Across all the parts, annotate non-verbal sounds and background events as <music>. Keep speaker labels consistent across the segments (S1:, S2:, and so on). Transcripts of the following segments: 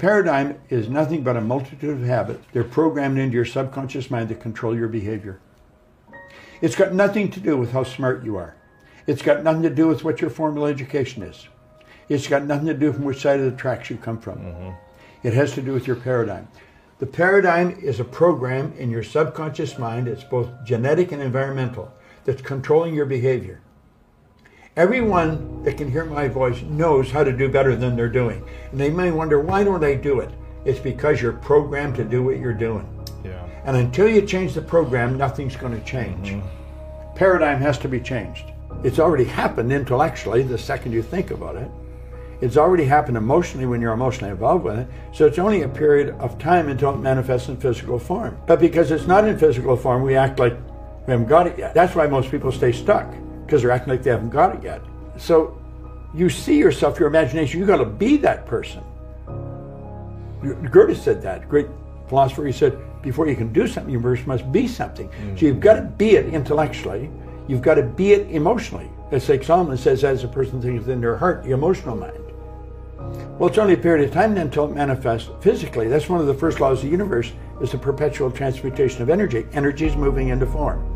S1: Paradigm is nothing but a multitude of habits. They're programmed into your subconscious mind that control your behavior. It's got nothing to do with how smart you are. It's got nothing to do with what your formal education is. It's got nothing to do from which side of the tracks you come from. Mm-hmm. It has to do with your paradigm. The paradigm is a program in your subconscious mind. It's both genetic and environmental that's controlling your behavior. Everyone that can hear my voice knows how to do better than they're doing. And they may wonder, why don't I do it? It's because you're programmed to do what you're doing. Yeah. And until you change the program, nothing's going to change. Mm-hmm. Paradigm has to be changed. It's already happened intellectually the second you think about it. It's already happened emotionally when you're emotionally involved with it. So it's only a period of time until it manifests in physical form. But because it's not in physical form, we act like we haven't got it yet. That's why most people stay stuck because they're acting like they haven't got it yet. So you see yourself, your imagination, you got to be that person. Goethe said that, great philosopher. He said, before you can do something, you first must be something. Mm-hmm. So you've got to be it intellectually, you've got to be it emotionally. It's like Solomon says, as a person thinks in their heart, the emotional mind. Well, it's only a period of time then until it manifests physically. That's one of the first laws of the universe is the perpetual transmutation of energy. Energy is moving into form.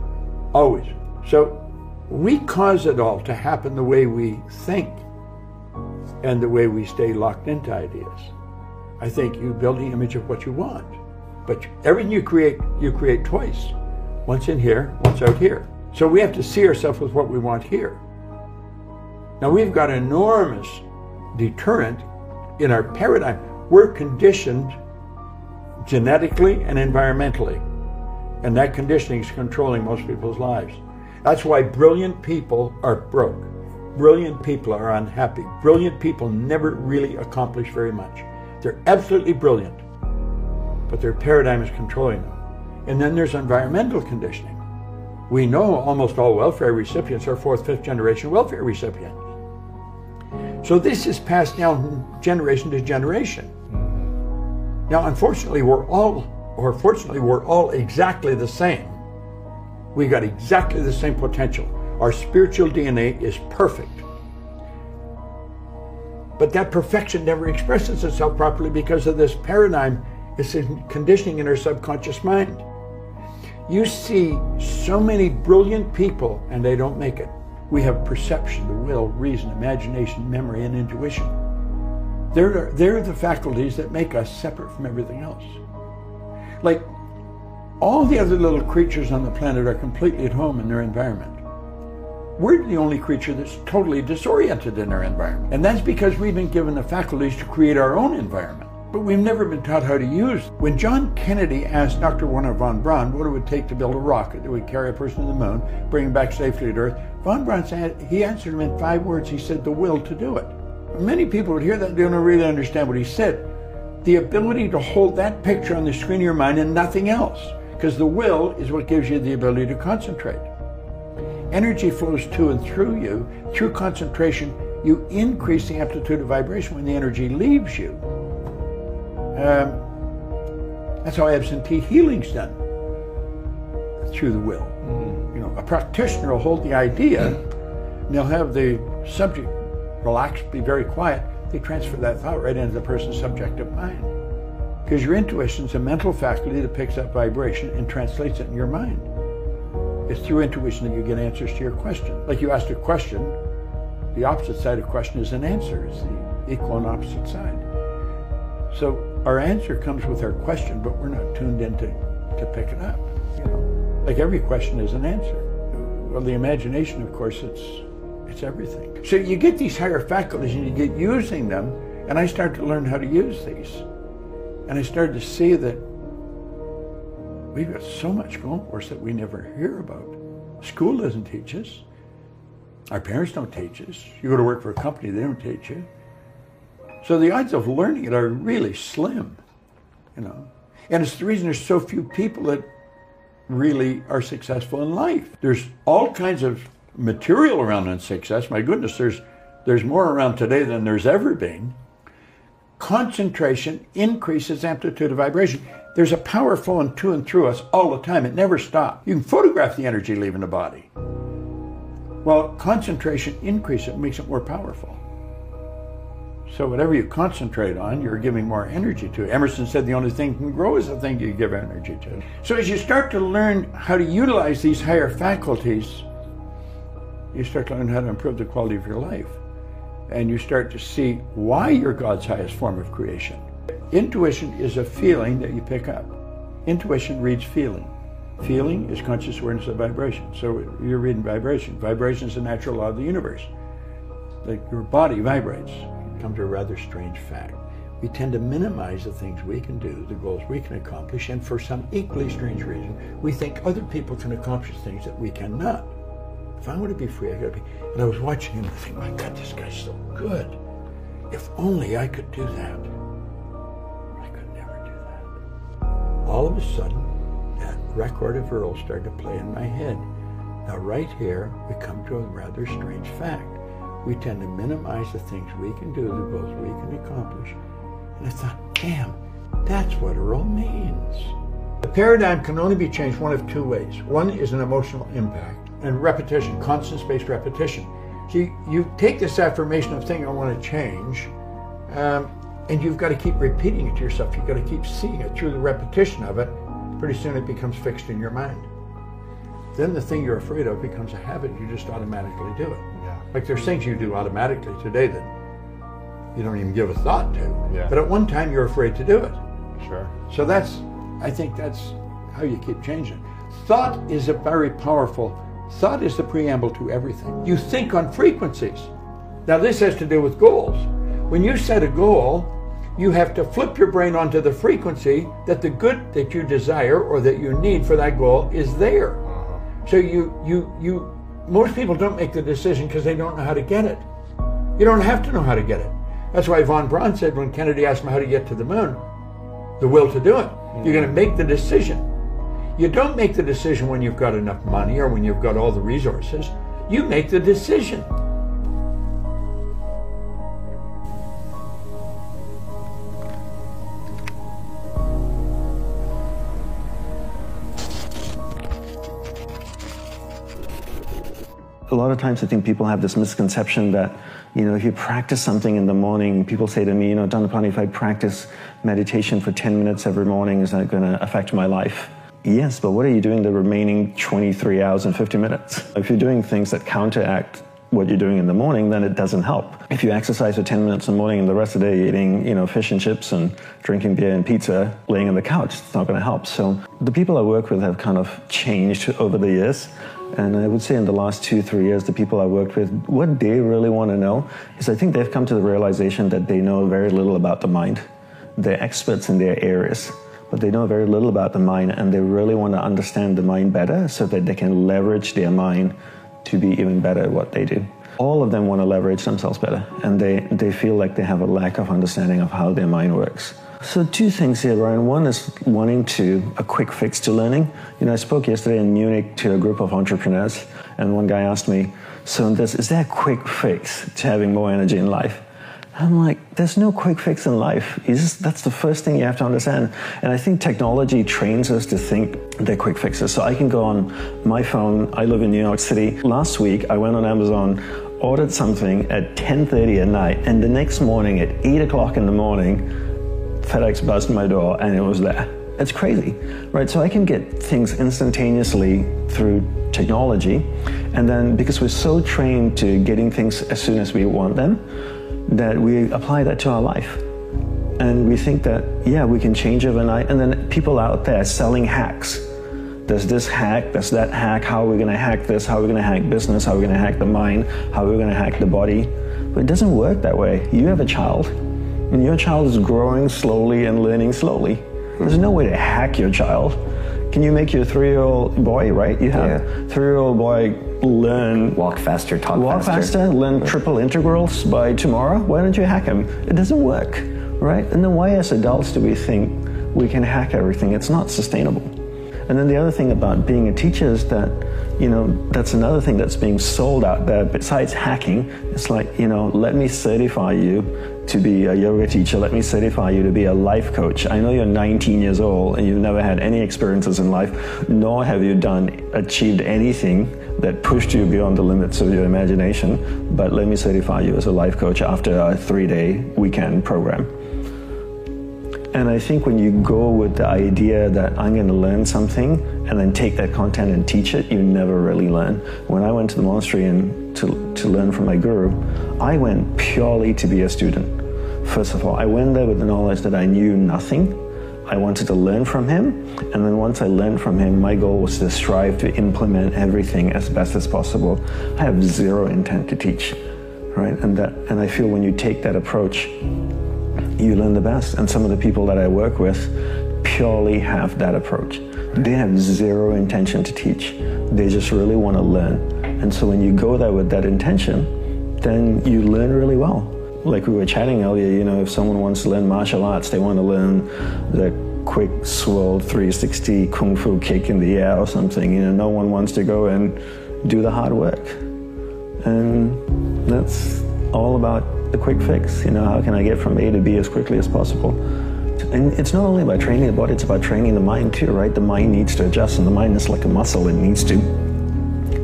S1: Always. So we cause it all to happen the way we think and the way we stay locked into ideas. I think you build the image of what you want. But everything you create, you create twice. Once in here, once out here. So we have to see ourselves with what we want here. Now we've got enormous deterrent in our paradigm. We're conditioned genetically and environmentally. And that conditioning is controlling most people's lives. That's why brilliant people are broke. Brilliant people are unhappy. Brilliant people never really accomplish very much. They're absolutely brilliant, but their paradigm is controlling them. And then there's environmental conditioning. We know almost all welfare recipients are fourth, fifth generation welfare recipients. So this is passed down generation to generation. Now, unfortunately, we're all, or fortunately, we're all exactly the same. We got exactly the same potential. Our spiritual DNA is perfect. But that perfection never expresses itself properly because of this paradigm. It's conditioning in our subconscious mind. You see so many brilliant people and they don't make it. We have perception, the will, reason, imagination, memory, and intuition. They're, they're the faculties that make us separate from everything else. Like all the other little creatures on the planet are completely at home in their environment. We're the only creature that's totally disoriented in our environment. And that's because we've been given the faculties to create our own environment. But we've never been taught how to use. When John Kennedy asked Dr. Wernher von Braun what it would take to build a rocket that would carry a person to the moon, bring him back safely to Earth, von Braun said, he answered him in five words. He said, the will to do it. Many people would hear that and don't really understand what he said. The ability to hold that picture on the screen of your mind and nothing else. Because the will is what gives you the ability to concentrate. Energy flows to and through you. Through concentration, you increase the amplitude of vibration when the energy leaves you. Um, that's how absentee healing's done through the will. Mm-hmm. You know, a practitioner will hold the idea, and they'll have the subject relax, be very quiet. They transfer that thought right into the person's subjective mind. Because your intuition is a mental faculty that picks up vibration and translates it in your mind. It's through intuition that you get answers to your question. Like you asked a question, the opposite side of question is an answer. It's the equal and opposite side. So our answer comes with our question, but we're not tuned in to, to pick it up. You know, like every question is an answer. Well, the imagination, of course, it's it's everything. So you get these higher faculties and you get using them, and I start to learn how to use these. And I started to see that we've got so much going for us that we never hear about. School doesn't teach us. Our parents don't teach us. You go to work for a company, they don't teach you. So the odds of learning it are really slim, you know. And it's the reason there's so few people that really are successful in life. There's all kinds of material around in success. My goodness, there's there's more around today than there's ever been concentration increases amplitude of vibration. There's a power flowing to and through us all the time. It never stops. You can photograph the energy leaving the body. Well, concentration increases it, makes it more powerful. So whatever you concentrate on, you're giving more energy to. Emerson said the only thing can grow is the thing you give energy to. So as you start to learn how to utilize these higher faculties, you start to learn how to improve the quality of your life. And you start to see why you're God's highest form of creation. Intuition is a feeling that you pick up. Intuition reads feeling. Feeling is conscious awareness of vibration. So you're reading vibration. Vibration is a natural law of the universe. Like your body vibrates. Come to a rather strange fact. We tend to minimize the things we can do, the goals we can accomplish, and for some equally strange reason, we think other people can accomplish things that we cannot. If I want to be free, I gotta be. And I was watching him and think, my God, this guy's so good. If only I could do that. I could never do that. All of a sudden, that record of Earl started to play in my head. Now, right here, we come to a rather strange fact. We tend to minimize the things we can do, the goals we can accomplish. And I thought, damn, that's what Earl means. The paradigm can only be changed one of two ways. One is an emotional impact and repetition, constant spaced repetition. So you, you take this affirmation of thing I want to change, um, and you've got to keep repeating it to yourself. You've got to keep seeing it through the repetition of it. Pretty soon it becomes fixed in your mind. Then the thing you're afraid of becomes a habit. You just automatically do it.
S2: Yeah.
S1: Like there's things you do automatically today that you don't even give a thought to.
S2: Yeah.
S1: But at one time you're afraid to do it.
S2: Sure.
S1: So that's, I think that's how you keep changing. Thought is a very powerful, thought is the preamble to everything. You think on frequencies. Now this has to do with goals. When you set a goal, you have to flip your brain onto the frequency that the good that you desire or that you need for that goal is there. So you you you most people don't make the decision because they don't know how to get it. You don't have to know how to get it. That's why von Braun said when Kennedy asked him how to get to the moon, the will to do it. You're going to mm-hmm. make the decision. You don't make the decision when you've got enough money or when you've got all the resources. You make the decision.
S3: a lot of times I think people have this misconception that, you know, if you practice something in the morning, people say to me, you know, Dandapani, if I practice meditation for 10 minutes every morning, is that going to affect my life? Yes, but what are you doing the remaining 23 hours and 50 minutes? If you're doing things that counteract what you're doing in the morning, then it doesn't help. If you exercise for 10 minutes in the morning and the rest of the day eating, you know, fish and chips and drinking beer and pizza, laying on the couch, it's not going to help. So the people I work with have kind of changed over the years. And I would say in the last two, three years, the people I worked with, what they really want to know is I think they've come to the realization that they know very little about the mind. They're experts in their areas, but they know very little about the mind, and they really want to understand the mind better so that they can leverage their mind to be even better at what they do. All of them want to leverage themselves better, and they, they feel like they have a lack of understanding of how their mind works. So two things here, Ryan. One is wanting to a quick fix to learning. You know, I spoke yesterday in Munich to a group of entrepreneurs, and one guy asked me, "So, this, is there a quick fix to having more energy in life?" I'm like, there's no quick fix in life. Just, that's the first thing you have to understand. And I think technology trains us to think they're quick fixes. So I can go on my phone. I live in New York City. Last week, I went on Amazon, ordered something at 10:30 at night, and the next morning at 8 o'clock in the morning, FedEx buzzed my door and it was there. It's crazy, right? So I can get things instantaneously through technology, and then because we're so trained to getting things as soon as we want them, that we apply that to our life. And we think that, yeah, we can change overnight. And then people out there selling hacks. There's this hack, there's that hack. How are we going to hack this? How are we going to hack business? How are we going to hack the mind? How are we going to hack the body? But it doesn't work that way. You have a child, and your child is growing slowly and learning slowly. There's no way to hack your child. Can you make your three-year-old boy, right? You have
S4: Yeah.
S3: three-year-old boy learn
S4: Walk faster, talk
S3: walk
S4: faster.
S3: faster, learn triple integrals by tomorrow. Why don't you hack him? It doesn't work, right? And then why, as adults, do we think we can hack everything? It's not sustainable. And then the other thing about being a teacher is that you know, that's another thing that's being sold out there. Besides hacking, it's like, you know, let me certify you to be a yoga teacher. Let me certify you to be a life coach. I know you're 19 years old and you've never had any experiences in life, nor have you done, achieved anything that pushed you beyond the limits of your imagination. But let me certify you as a life coach after a three day weekend program. And I think when you go with the idea that I'm going to learn something and then take that content and teach it, you never really learn. When I went to the monastery and to, to learn from my guru, I went purely to be a student. First of all, I went there with the knowledge that I knew nothing. I wanted to learn from him, and then once I learned from him, my goal was to strive to implement everything as best as possible. I have zero intent to teach, right? And that, and I feel when you take that approach, you learn the best. And some of the people that I work with purely have that approach. They have zero intention to teach. They just really want to learn. And so when you go there with that intention, then you learn really well. Like we were chatting earlier, you know, if someone wants to learn martial arts, they want to learn the quick swirl 360 kung fu kick in the air or something. You know, no one wants to go and do the hard work. And that's all about the quick fix. You know, how can I get from A to B as quickly as possible? And it's not only about training the body, it's about training the mind too, right? The mind needs to adjust, and the mind is like a muscle. It needs to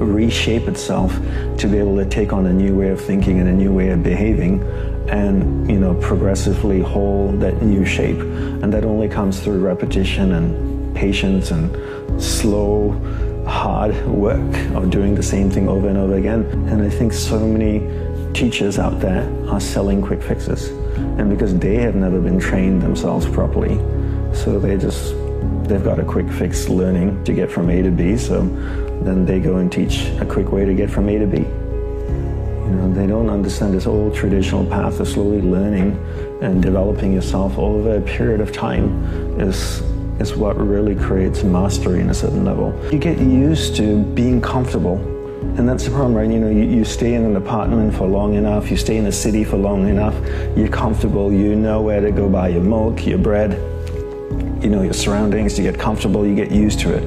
S3: reshape itself to be able to take on a new way of thinking and a new way of behaving and you know progressively hold that new shape and that only comes through repetition and patience and slow hard work of doing the same thing over and over again and i think so many teachers out there are selling quick fixes. And because they have never been trained themselves properly, so they just, they've got a quick fix learning to get from A to B, so then they go and teach a quick way to get from A to B. You know, they don't understand this old traditional path of slowly learning and developing yourself over a period of time is is what really creates mastery in a certain level. You get used to being comfortable and that's the problem, right? You know, you, you stay in an apartment for long enough, you stay in a city for long enough, you're comfortable, you know where to go buy your milk, your bread, you know your surroundings, you get comfortable, you get used to it.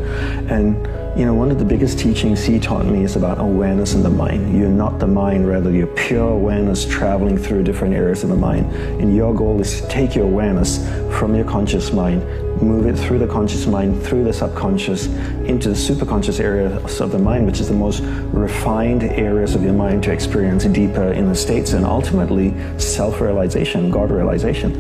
S3: And you know, one of the biggest teachings he taught me is about awareness in the mind. You're not the mind, rather, you're pure awareness traveling through different areas of the mind. And your goal is to take your awareness from your conscious mind, move it through the conscious mind, through the subconscious, into the superconscious areas of the mind, which is the most refined areas of your mind to experience deeper inner states and ultimately self realization, God realization.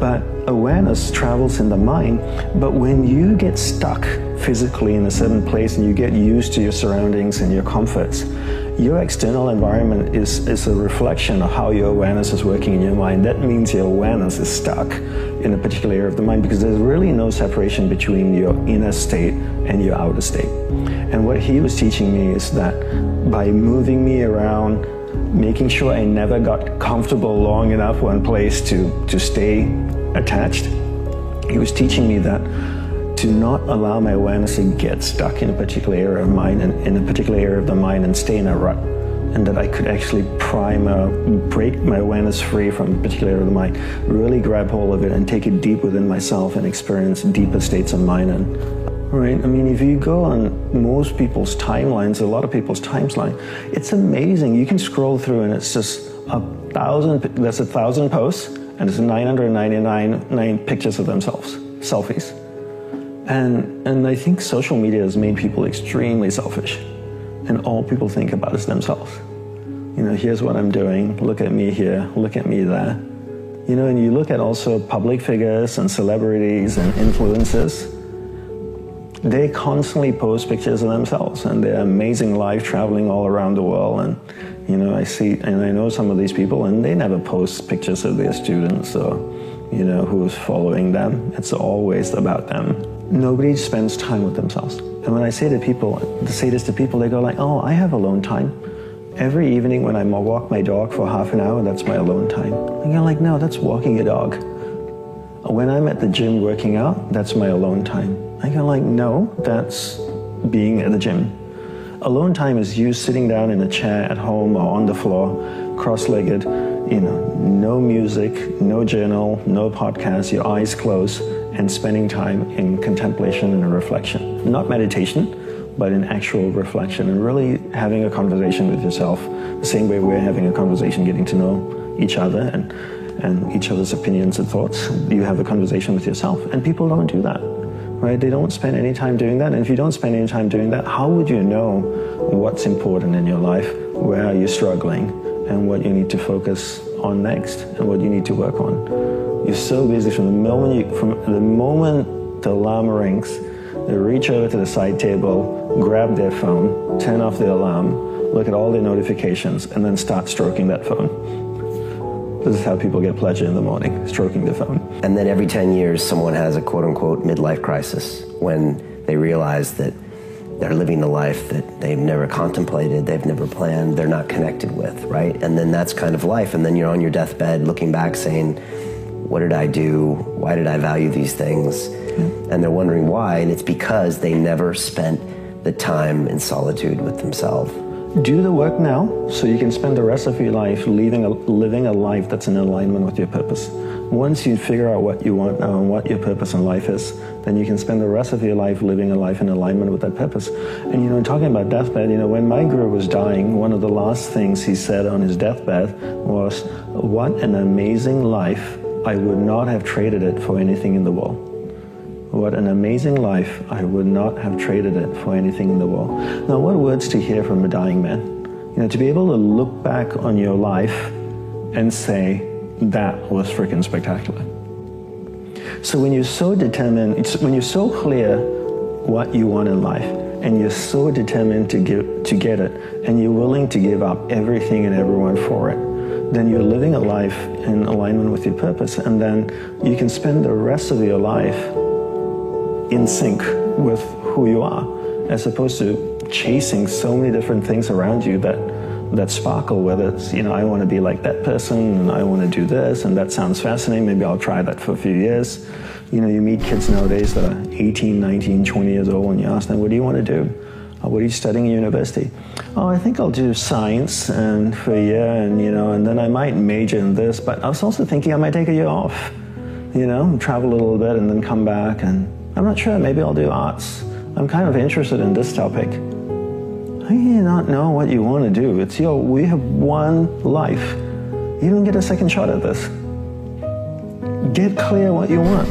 S3: But awareness travels in the mind. But when you get stuck physically in a certain place and you get used to your surroundings and your comforts, your external environment is, is a reflection of how your awareness is working in your mind. That means your awareness is stuck in a particular area of the mind because there's really no separation between your inner state and your outer state. And what he was teaching me is that by moving me around, making sure I never got comfortable long enough one place to, to stay attached. He was teaching me that to not allow my awareness to get stuck in a particular area of mind and in a particular area of the mind and stay in a rut. And that I could actually prime, uh, break my awareness free from a particular area of the mind, really grab hold of it and take it deep within myself and experience deeper states of mind and Right. I mean, if you go on most people's timelines, a lot of people's timeline, it's amazing. You can scroll through and it's just a thousand, there's a thousand posts and it's 999 nine pictures of themselves, selfies. And, and I think social media has made people extremely selfish. And all people think about is themselves. You know, here's what I'm doing. Look at me here. Look at me there. You know, and you look at also public figures and celebrities and influencers they constantly post pictures of themselves and their amazing life traveling all around the world. And, you know, I see and I know some of these people and they never post pictures of their students or, you know, who's following them. It's always about them. Nobody spends time with themselves. And when I say to people, say this to people, they go like, oh, I have alone time. Every evening when I walk my dog for half an hour, that's my alone time. And you're like, no, that's walking a dog. When I'm at the gym working out, that's my alone time. I go like, no, that's being at the gym. Alone time is you sitting down in a chair at home or on the floor, cross-legged, you know, no music, no journal, no podcast, your eyes closed, and spending time in contemplation and reflection. Not meditation, but in actual reflection and really having a conversation with yourself, the same way we're having a conversation, getting to know each other and, and each other's opinions and thoughts. You have a conversation with yourself, and people don't do that. Right? They don't spend any time doing that. And if you don't spend any time doing that, how would you know what's important in your life? Where are you struggling? And what you need to focus on next and what you need to work on. You're so busy from the moment you, from the moment the alarm rings, they reach over to the side table, grab their phone, turn off the alarm, look at all their notifications, and then start stroking that phone. This is how people get pleasure in the morning, stroking the phone.
S2: And then every 10 years, someone has a quote unquote midlife crisis when they realize that they're living a life that they've never contemplated, they've never planned, they're not connected with, right? And then that's kind of life. And then you're on your deathbed looking back saying, What did I do? Why did I value these things? Mm-hmm. And they're wondering why. And it's because they never spent the time in solitude with themselves.
S3: Do the work now so you can spend the rest of your life living a, living a life that's in alignment with your purpose. Once you figure out what you want and what your purpose in life is, then you can spend the rest of your life living a life in alignment with that purpose. And you know, talking about deathbed, you know, when my guru was dying, one of the last things he said on his deathbed was, What an amazing life. I would not have traded it for anything in the world. What an amazing life. I would not have traded it for anything in the world. Now, what words to hear from a dying man? You know, to be able to look back on your life and say, that was freaking spectacular. So when you're so determined, when you're so clear what you want in life, and you're so determined to give to get it, and you're willing to give up everything and everyone for it, then you're living a life in alignment with your purpose, and then you can spend the rest of your life in sync with who you are, as opposed to chasing so many different things around you that that sparkle, whether it's, you know, I want to be like that person and I want to do this and that sounds fascinating. Maybe I'll try that for a few years. You know, you meet kids nowadays that are 18, 19, 20 years old and you ask them, what do you want to do? Oh, what are you studying at university? Oh, I think I'll do science and for a year and, you know, and then I might major in this, but I was also thinking I might take a year off, you know, travel a little bit and then come back and I'm not sure, maybe I'll do arts. I'm kind of interested in this topic. How do you not know what you want to do? It's your, we have one life. You don't get a second shot at this. Get clear what you want.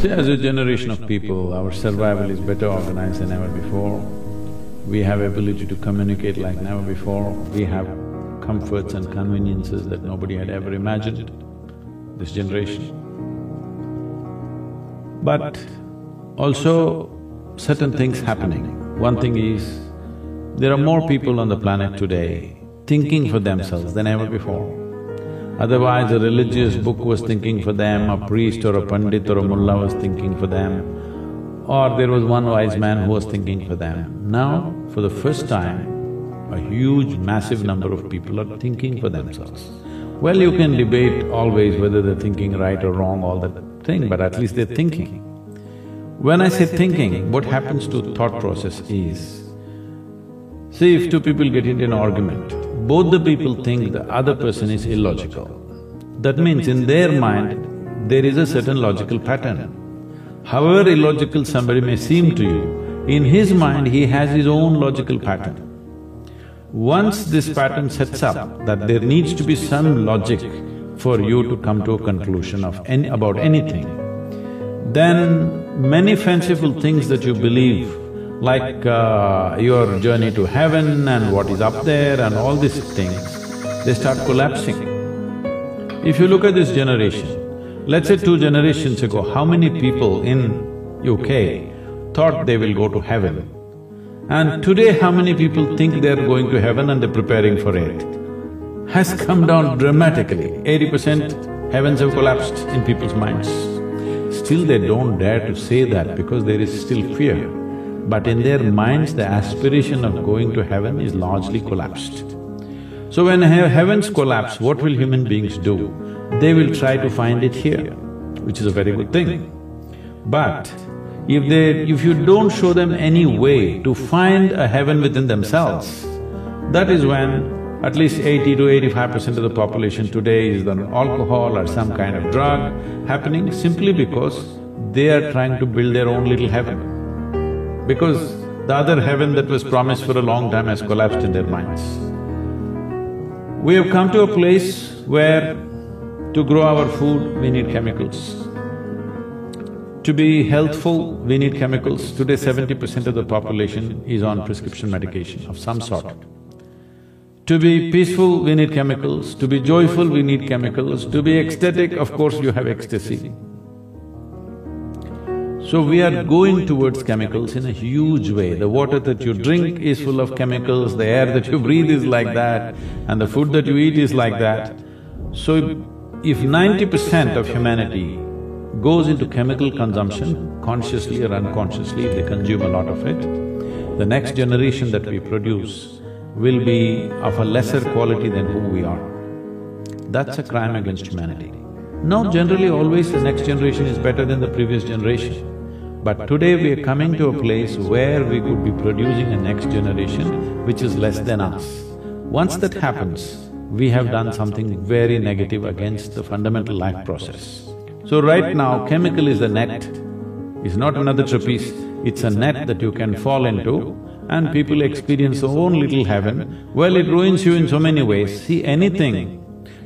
S4: See, as a generation of people, our survival is better organized than ever before. We have ability to communicate like never before. We have comforts and conveniences that nobody had ever imagined, this generation. But also certain things happening. One thing is, there are more people on the planet today thinking for themselves than ever before. Otherwise, a religious book was thinking for them, a priest or a pandit or a mullah was thinking for them, or there was one wise man who was thinking for them. Now, for the first time, a huge, massive number of people are thinking for themselves. Well, you can debate always whether they're thinking right or wrong, all that thing, but at least they're thinking. When I say thinking, what happens to thought process is, See, if two people get into an argument, both the people think the other person is illogical. That means in their mind, there is a certain logical pattern. However illogical somebody may seem to you, in his mind he has his own logical pattern. Once this pattern sets up that there needs to be some logic for you to come to a conclusion of any… about anything, then many fanciful things that you believe like uh, your journey to heaven and what is up there and all these things, they start collapsing. If you look at this generation, let's say two generations ago, how many people in UK thought they will go to heaven? And today, how many people think they're going to heaven and they're preparing for it? Has come down dramatically. Eighty percent heavens have collapsed in people's minds. Still they don't dare to say that because there is still fear but in their minds the aspiration of going to heaven is largely collapsed. So when he heavens collapse, what will human beings do? They will try to find it here, which is a very good thing. But if they… if you don't show them any way to find a heaven within themselves, that is when at least eighty to eighty-five percent of the population today is on alcohol or some kind of drug happening simply because they are trying to build their own little heaven. Because The other heaven that was promised for a long time has collapsed in their minds. We have come to a place where to grow our food, we need chemicals. To be healthful, we need chemicals. Today, seventy percent of the population is on prescription medication of some sort. To be peaceful, we need chemicals. To be joyful, we need chemicals. To be ecstatic, of course, you have ecstasy. So we are going towards chemicals in a huge way. The water that you drink is full of chemicals, the air that you breathe is like that, and the food that you eat is like that. So if ninety percent of humanity goes into chemical consumption, consciously or unconsciously, they consume a lot of it, the next generation that we produce will be of a lesser quality than who we are. That's a crime against humanity. Now generally always the next generation is better than the previous generation. But today we are coming to a place where we could be producing a next generation which is less than us. Once that happens, we have done something very negative against the fundamental life process. So right now, chemical is a net, it's not another trapeze, it's a net that you can fall into and people experience their own little heaven. Well, it ruins you in so many ways. See, anything,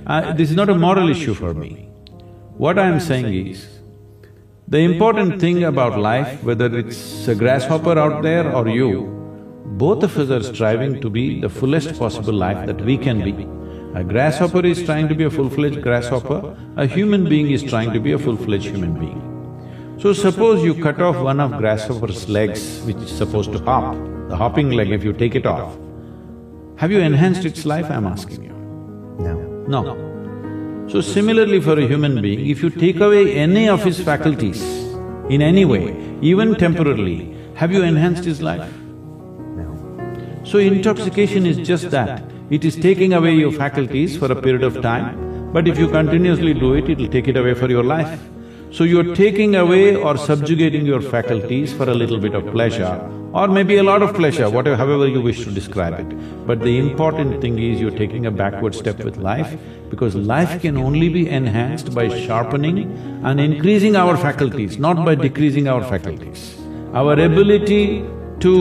S4: uh, this is not a moral issue for me. What I am saying is, the important thing about life, whether it's a grasshopper out there or you, both of us are striving to be the fullest possible life that we can be. A grasshopper is trying to be a full-fledged grasshopper, a human being is trying to be a full-fledged human being. So suppose you cut off one of grasshopper's legs which is supposed to hop, the hopping leg, if you take it off, have you enhanced its life, I'm asking you?
S2: No.
S4: No. So similarly for a human being, if you take away any of his faculties in any way, even temporarily, have you enhanced his life?
S2: No.
S4: So intoxication is just that, it is taking away your faculties for a period of time, but if you continuously do it, it'll take it away for your life. So you're taking away or subjugating your faculties for a little bit of pleasure or maybe a lot of pleasure, whatever, however you wish to describe it. But the important thing is you're taking a backward step with life because life can only be enhanced by sharpening and increasing our faculties, not by decreasing our faculties. Our ability to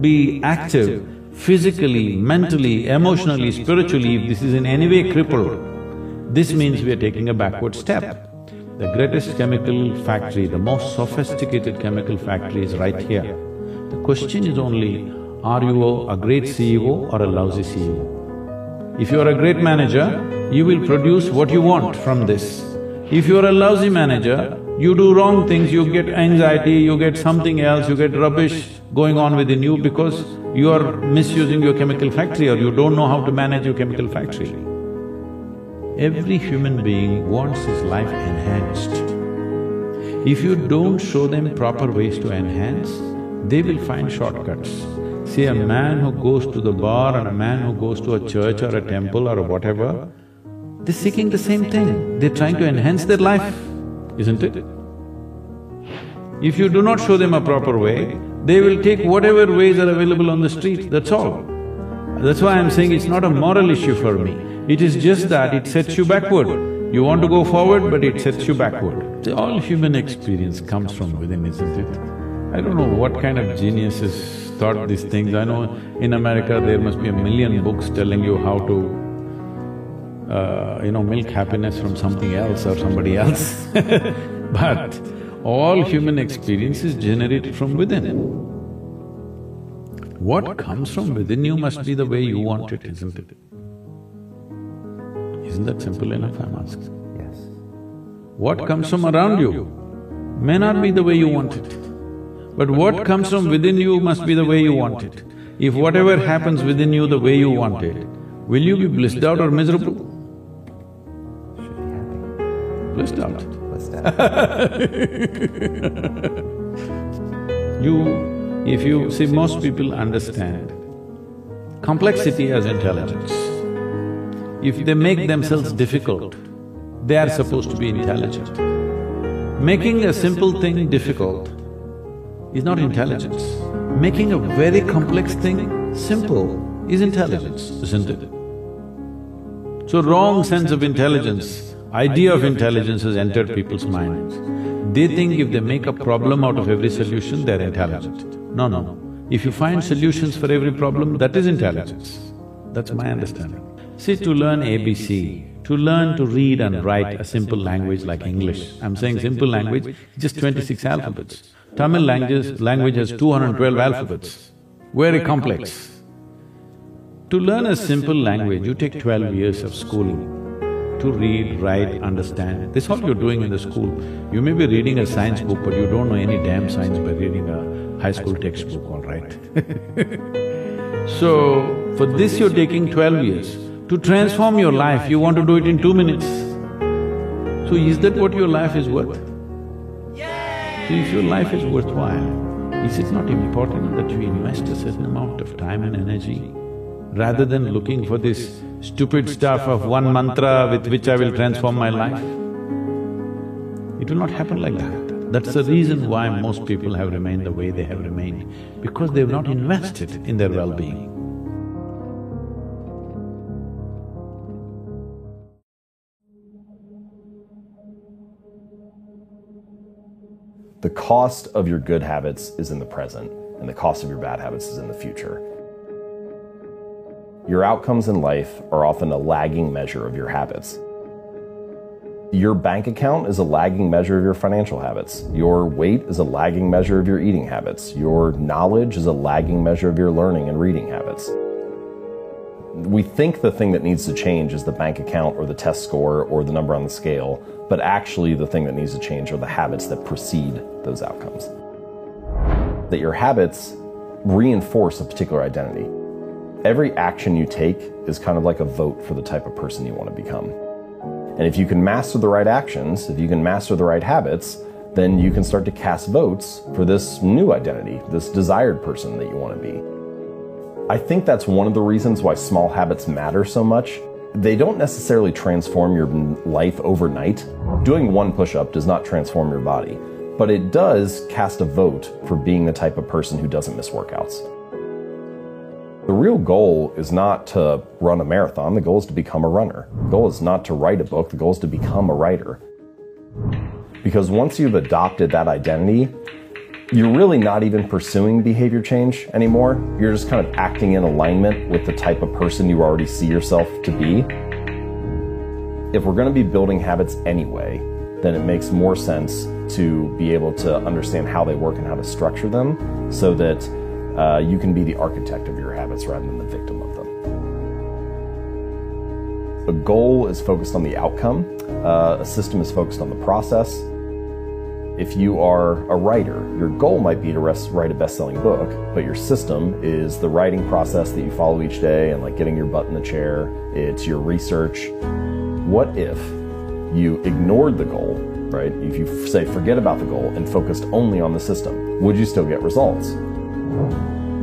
S4: be active physically, mentally, emotionally, spiritually, if this is in any way crippled, this means we are taking a backward step. The greatest chemical factory, the most sophisticated chemical factory is right here. Question is only, are you a great CEO or a lousy CEO? If you are a great manager, you will produce what you want from this. If you are a lousy manager, you do wrong things, you get anxiety, you get something else, you get rubbish going on within you because you are misusing your chemical factory or you don't know how to manage your chemical factory. Every human being wants his life enhanced. If you don't show them proper ways to enhance, they will find shortcuts. See, a man who goes to the bar and a man who goes to a church or a temple or whatever, they're seeking the same thing. They're trying to enhance their life, isn't it? If you do not show them a proper way, they will take whatever ways are available on the street, that's all. That's why I'm saying it's not a moral issue for me. It is just that it sets you backward. You want to go forward, but it sets you backward. See, all human experience comes from within, isn't it? I don't know what kind of geniuses thought these things. I know in America there must be a million books telling you how to, uh, you know, milk happiness from something else or somebody else <laughs> But all human experience is generated from within. What comes from within you must be the way you want it, isn't it? Isn't that simple enough, I'm asking?
S2: Yes.
S4: What comes from around you may not be the way you want it. But what comes from within you must be the way you want it. If whatever happens within you the way you want it, will you be blissed out or miserable?
S2: Should be happy.
S4: Blissed out.
S2: Blissed out.
S4: You… if you… see, most people understand complexity as intelligence. If they make themselves difficult, they are supposed to be intelligent. Making a simple thing difficult is not intelligence. Making a very complex thing simple is intelligence, isn't it? So wrong sense of intelligence, idea of intelligence has entered people's minds. They think if they make a problem out of every solution, they're intelligent. No, no, If you find solutions for every problem, that is intelligence. That's my understanding. See, to learn ABC, to learn to read and write a simple language like English, I'm saying simple language, just twenty-six alphabets. Tamil language, language has two hundred and twelve alphabets, very complex. To learn a simple language, you take twelve years of schooling to read, write, understand. This all you're doing in the school. You may be reading a science book, but you don't know any damn science by reading a high school textbook, all right? So, for this you're taking twelve years. To transform your life, you want to do it in two minutes. So is that what your life is worth? So if your life is worthwhile, is it not important that you invest a certain amount of time and energy rather than looking for this stupid stuff of one mantra with which I will transform my life. It will not happen like that. That's the reason why most people have remained the way they have remained, because they've not invested in their well-being.
S5: The cost of your good habits is in the present, and the cost of your bad habits is in the future. Your outcomes in life are often a lagging measure of your habits. Your bank account is a lagging measure of your financial habits. Your weight is a lagging measure of your eating habits. Your knowledge is a lagging measure of your learning and reading habits. We think the thing that needs to change is the bank account or the test score or the number on the scale, but actually the thing that needs to change are the habits that precede those outcomes. That your habits reinforce a particular identity. Every action you take is kind of like a vote for the type of person you want to become. And if you can master the right actions, if you can master the right habits, then you can start to cast votes for this new identity, this desired person that you want to be. I think that's one of the reasons why small habits matter so much. They don't necessarily transform your life overnight. Doing one push up does not transform your body, but it does cast a vote for being the type of person who doesn't miss workouts. The real goal is not to run a marathon, the goal is to become a runner. The goal is not to write a book, the goal is to become a writer. Because once you've adopted that identity, you're really not even pursuing behavior change anymore. You're just kind of acting in alignment with the type of person you already see yourself to be. If we're going to be building habits anyway, then it makes more sense to be able to understand how they work and how to structure them so that uh, you can be the architect of your habits rather than the victim of them. A goal is focused on the outcome, uh, a system is focused on the process. If you are a writer, your goal might be to write a best selling book, but your system is the writing process that you follow each day and like getting your butt in the chair, it's your research. What if you ignored the goal, right? If you say forget about the goal and focused only on the system, would you still get results?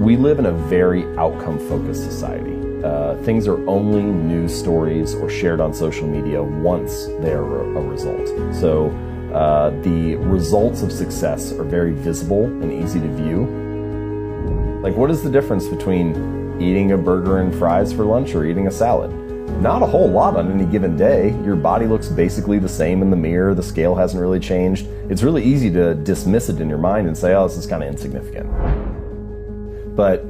S5: We live in a very outcome focused society. Uh, things are only news stories or shared on social media once they are a, result. So uh, the results of success are very visible and easy to view. Like, what is the difference between eating a burger and fries for lunch or eating a salad? Not a whole lot on any given day. Your body looks basically the same in the mirror, the scale hasn't really changed. It's really easy to dismiss it in your mind and say, oh, this is kind of insignificant. But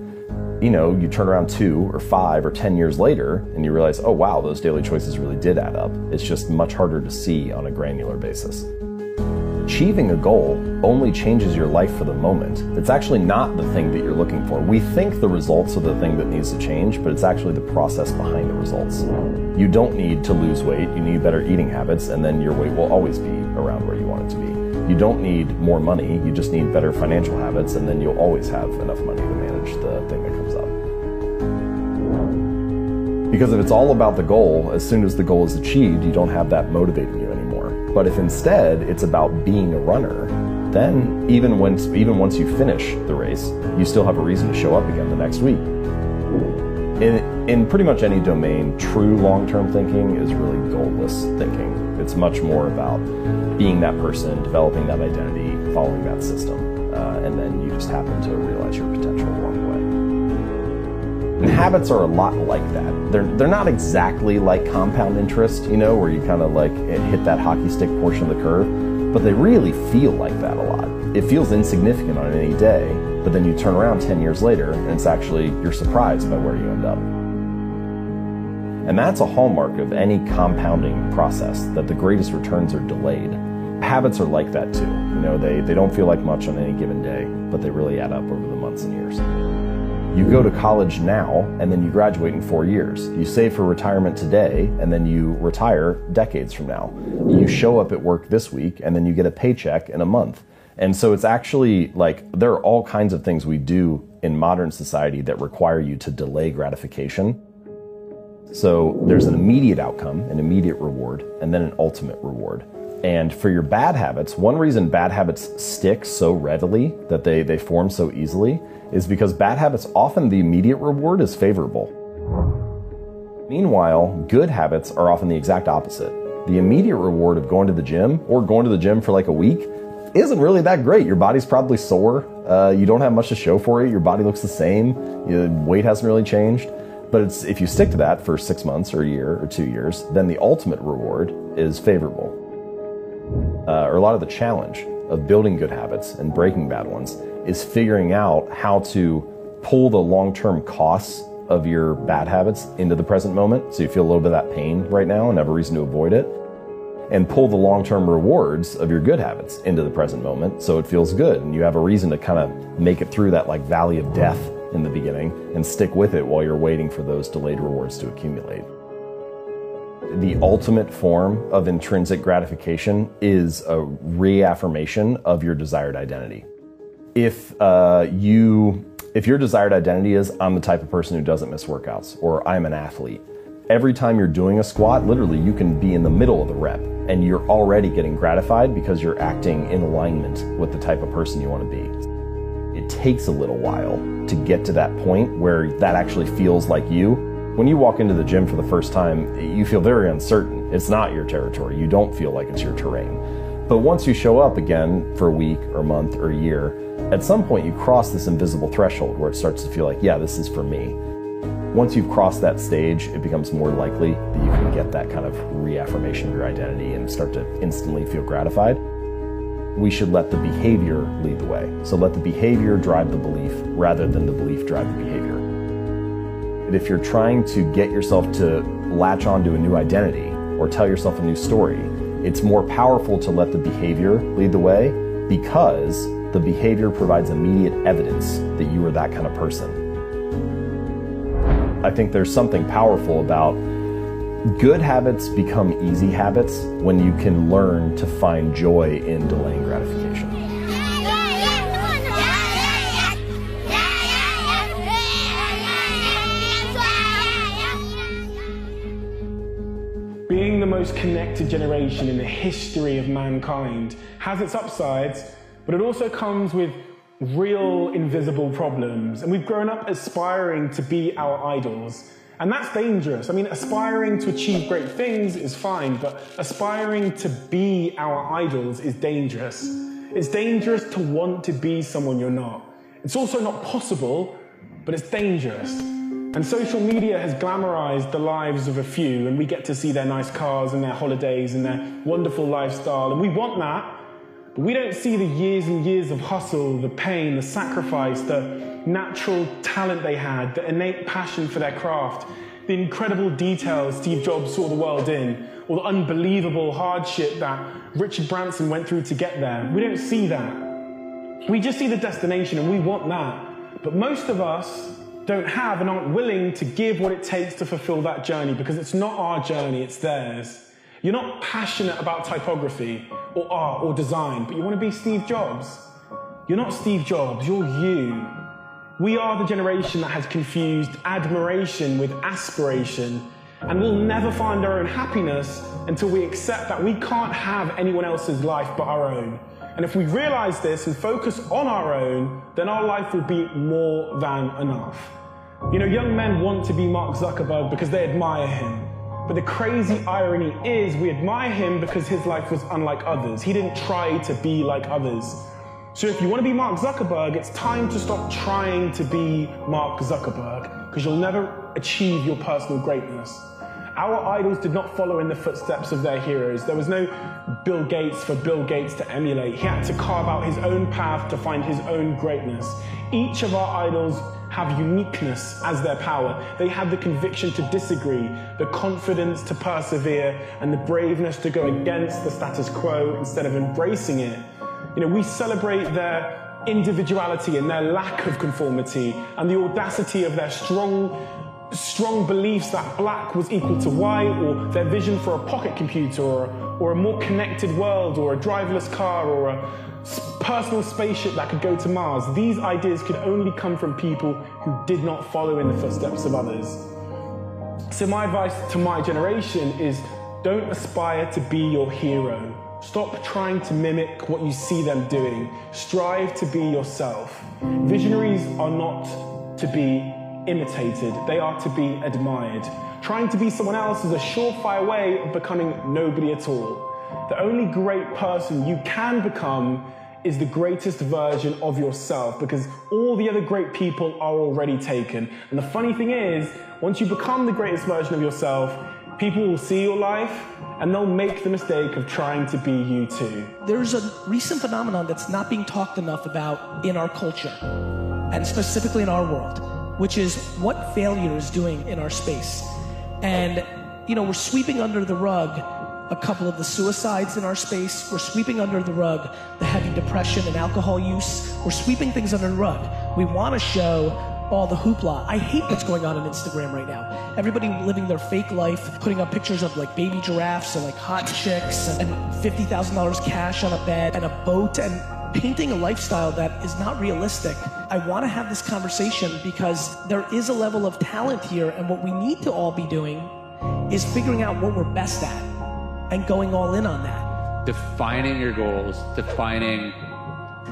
S5: you know, you turn around two or five or 10 years later and you realize, oh wow, those daily choices really did add up. It's just much harder to see on a granular basis. Achieving a goal only changes your life for the moment. It's actually not the thing that you're looking for. We think the results are the thing that needs to change, but it's actually the process behind the results. You don't need to lose weight, you need better eating habits, and then your weight will always be around where you want it to be. You don't need more money, you just need better financial habits, and then you'll always have enough money to manage the thing that comes up. Because if it's all about the goal, as soon as the goal is achieved, you don't have that motivating you. But if instead it's about being a runner, then even once, even once you finish the race, you still have a reason to show up again the next week. In, in pretty much any domain, true long term thinking is really goalless thinking. It's much more about being that person, developing that identity, following that system, uh, and then you just happen to realize your potential along the way. And habits are a lot like that. They're they're not exactly like compound interest, you know, where you kind of like hit that hockey stick portion of the curve, but they really feel like that a lot. It feels insignificant on any day, but then you turn around 10 years later and it's actually, you're surprised by where you end up. And that's a hallmark of any compounding process, that the greatest returns are delayed. Habits are like that too. You know, they, they don't feel like much on any given day, but they really add up over the months and years. You go to college now and then you graduate in four years. You save for retirement today and then you retire decades from now. You show up at work this week and then you get a paycheck in a month. And so it's actually like there are all kinds of things we do in modern society that require you to delay gratification so there's an immediate outcome, an immediate reward, and then an ultimate reward. And for your bad habits, one reason bad habits stick so readily, that they, they form so easily, is because bad habits often the immediate reward is favorable. Meanwhile, good habits are often the exact opposite. The immediate reward of going to the gym or going to the gym for like a week isn't really that great. Your body's probably sore. Uh, you don't have much to show for it. Your body looks the same. Your weight hasn't really changed. But if you stick to that for six months or a year or two years, then the ultimate reward is favorable. Uh, or a lot of the challenge of building good habits and breaking bad ones is figuring out how to pull the long term costs of your bad habits into the present moment so you feel a little bit of that pain right now and have a reason to avoid it. And pull the long term rewards of your good habits into the present moment so it feels good and you have a reason to kind of make it through that like valley of death in the beginning and stick with it while you're waiting for those delayed rewards to accumulate. The ultimate form of intrinsic gratification is a reaffirmation of your desired identity. If uh, you if your desired identity is I'm the type of person who doesn't miss workouts or I'm an athlete, every time you're doing a squat, literally you can be in the middle of the rep and you're already getting gratified because you're acting in alignment with the type of person you want to be it takes a little while to get to that point where that actually feels like you. When you walk into the gym for the first time, you feel very uncertain. It's not your territory. You don't feel like it's your terrain. But once you show up again for a week or month or year, at some point you cross this invisible threshold where it starts to feel like, yeah, this is for me. Once you've crossed that stage, it becomes more likely that you can get that kind of reaffirmation of your identity and start to instantly feel gratified we should let the behavior lead the way. So let the behavior drive the belief rather than the belief drive the behavior. If you're trying to get yourself to latch onto a new identity or tell yourself a new story, it's more powerful to let the behavior lead the way because the behavior provides immediate evidence that you are that kind of person. I think there's something powerful about Good habits become easy habits when you can learn to find joy in delaying gratification.
S6: Connected generation in the history of mankind has its upsides, but it also comes with real invisible problems. And we've grown up aspiring to be our idols. And that's dangerous. I mean, aspiring to achieve great things is fine, but aspiring to be our idols is dangerous. It's dangerous to want to be someone you're not. It's also not possible, but it's dangerous. And social media has glamorized the lives of a few, and we get to see their nice cars and their holidays and their wonderful lifestyle, and we want that. But we don't see the years and years of hustle, the pain, the sacrifice, the natural talent they had, the innate passion for their craft, the incredible details Steve Jobs saw the world in, or the unbelievable hardship that Richard Branson went through to get there. We don't see that. We just see the destination and we want that. But most of us don't have and aren't willing to give what it takes to fulfill that journey because it's not our journey, it's theirs. You're not passionate about typography or art or design, but you want to be Steve Jobs. You're not Steve Jobs, you're you. We are the generation that has confused admiration with aspiration, and we'll never find our own happiness until we accept that we can't have anyone else's life but our own. And if we realize this and focus on our own, then our life will be more than enough. You know, young men want to be Mark Zuckerberg because they admire him. But the crazy irony is we admire him because his life was unlike others. He didn't try to be like others. So if you want to be Mark Zuckerberg, it's time to stop trying to be Mark Zuckerberg because you'll never achieve your personal greatness. Our idols did not follow in the footsteps of their heroes. There was no Bill Gates for Bill Gates to emulate. He had to carve out his own path to find his own greatness. Each of our idols have uniqueness as their power. They have the conviction to disagree, the confidence to persevere, and the braveness to go against the status quo instead of embracing it. You know, we celebrate their individuality and their lack of conformity and the audacity of their strong strong beliefs that black was equal to white or their vision for a pocket computer or, or a more connected world or a driverless car or a personal spaceship that could go to Mars. These ideas could only come from people who did not follow in the footsteps of others. So my advice to my generation is don't aspire to be your hero. Stop trying to mimic what you see them doing. Strive to be yourself. Visionaries are not to be imitated, they are to be admired. Trying to be someone else is a surefire way of becoming nobody at all. The only great person you can become is the greatest version of yourself because all the other great people are already taken. And the funny thing is, once you become the greatest version of yourself, people will see your life and they'll make the mistake of trying to be you too.
S7: There's a recent phenomenon that's not being talked enough about in our culture, and specifically in our world, which is what failure is doing in our space. And, you know, we're sweeping under the rug a couple of the suicides in our space. We're sweeping under the rug the heavy depression and alcohol use. We're sweeping things under the rug. We want to show all the hoopla. I hate what's going on on Instagram right now. Everybody living their fake life, putting up pictures of like baby giraffes and like hot chicks and $50,000 cash on a bed and a boat and painting a lifestyle that is not realistic. I want to have this conversation because there is a level of talent here, and what we need to all be doing is figuring out what we're best at and going all in on that.
S8: Defining your goals, defining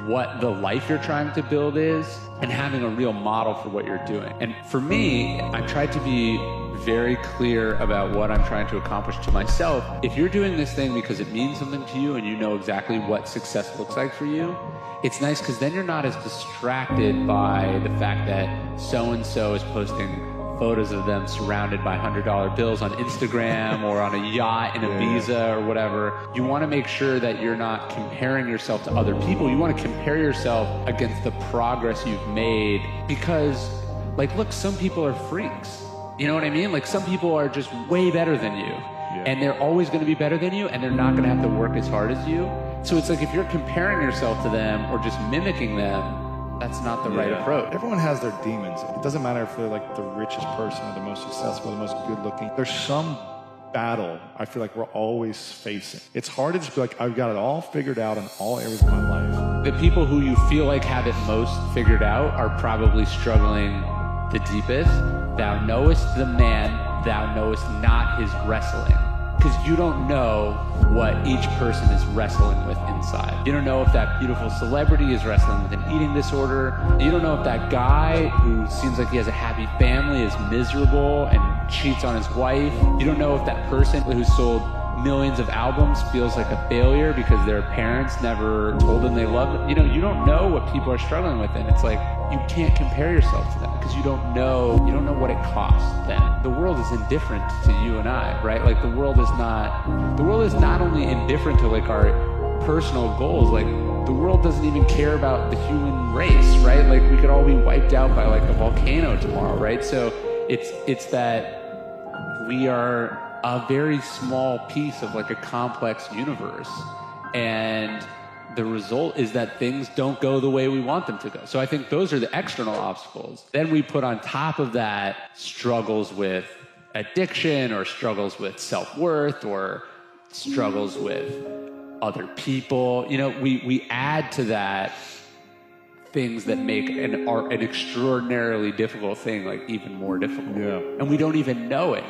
S8: what the life you're trying to build is, and having a real model for what you're doing. And for me, I tried to be very clear about what I'm trying to accomplish to myself. If you're doing this thing because it means something to you and you know exactly what success looks like for you, it's nice because then you're not as distracted by the fact that so and so is posting photos of them surrounded by $100 bills on Instagram or on a yacht in <laughs> Ibiza or whatever. You want to make sure that you're not comparing yourself to other people. You want to compare yourself against the progress you've made because, like, look, some people are freaks. You know what I mean? Like, some people are just way better than you. And they're always going to be better than you, and they're not going to have to work as hard as you. So it's like if you're comparing yourself to them or just mimicking them, that's not the right approach.
S9: Everyone has their demons. It doesn't matter if they're like the richest person or the most successful, the most good looking. There's some battle I feel like we're always facing. It's hard to just be like, I've got it all figured out in all areas of my life.
S8: The people who you feel like have it most figured out are probably struggling the deepest. Thou knowest the man, thou knowest not his wrestling. Because you don't know what each person is wrestling with inside. You don't know if that beautiful celebrity is wrestling with an eating disorder. You don't know if that guy who seems like he has a happy family is miserable and cheats on his wife. You don't know if that person who sold millions of albums feels like a failure because their parents never told them they loved them. You know, you don't know what people are struggling with, and it's like you can't compare yourself to them because you don't know you don't know what it costs then. The world is indifferent to you and I, right? Like the world is not the world is not only indifferent to like our personal goals, like the world doesn't even care about the human race, right? Like we could all be wiped out by like a volcano tomorrow, right? So it's it's that we are a very small piece of like a complex universe and the result is that things don't go the way we want them to go. So i think those are the external obstacles. Then we put on top of that struggles with addiction or struggles with self-worth or struggles with other people. You know we we add to that things that make an an extraordinarily difficult thing like even more difficult.
S9: Yeah.
S8: and we don't even know it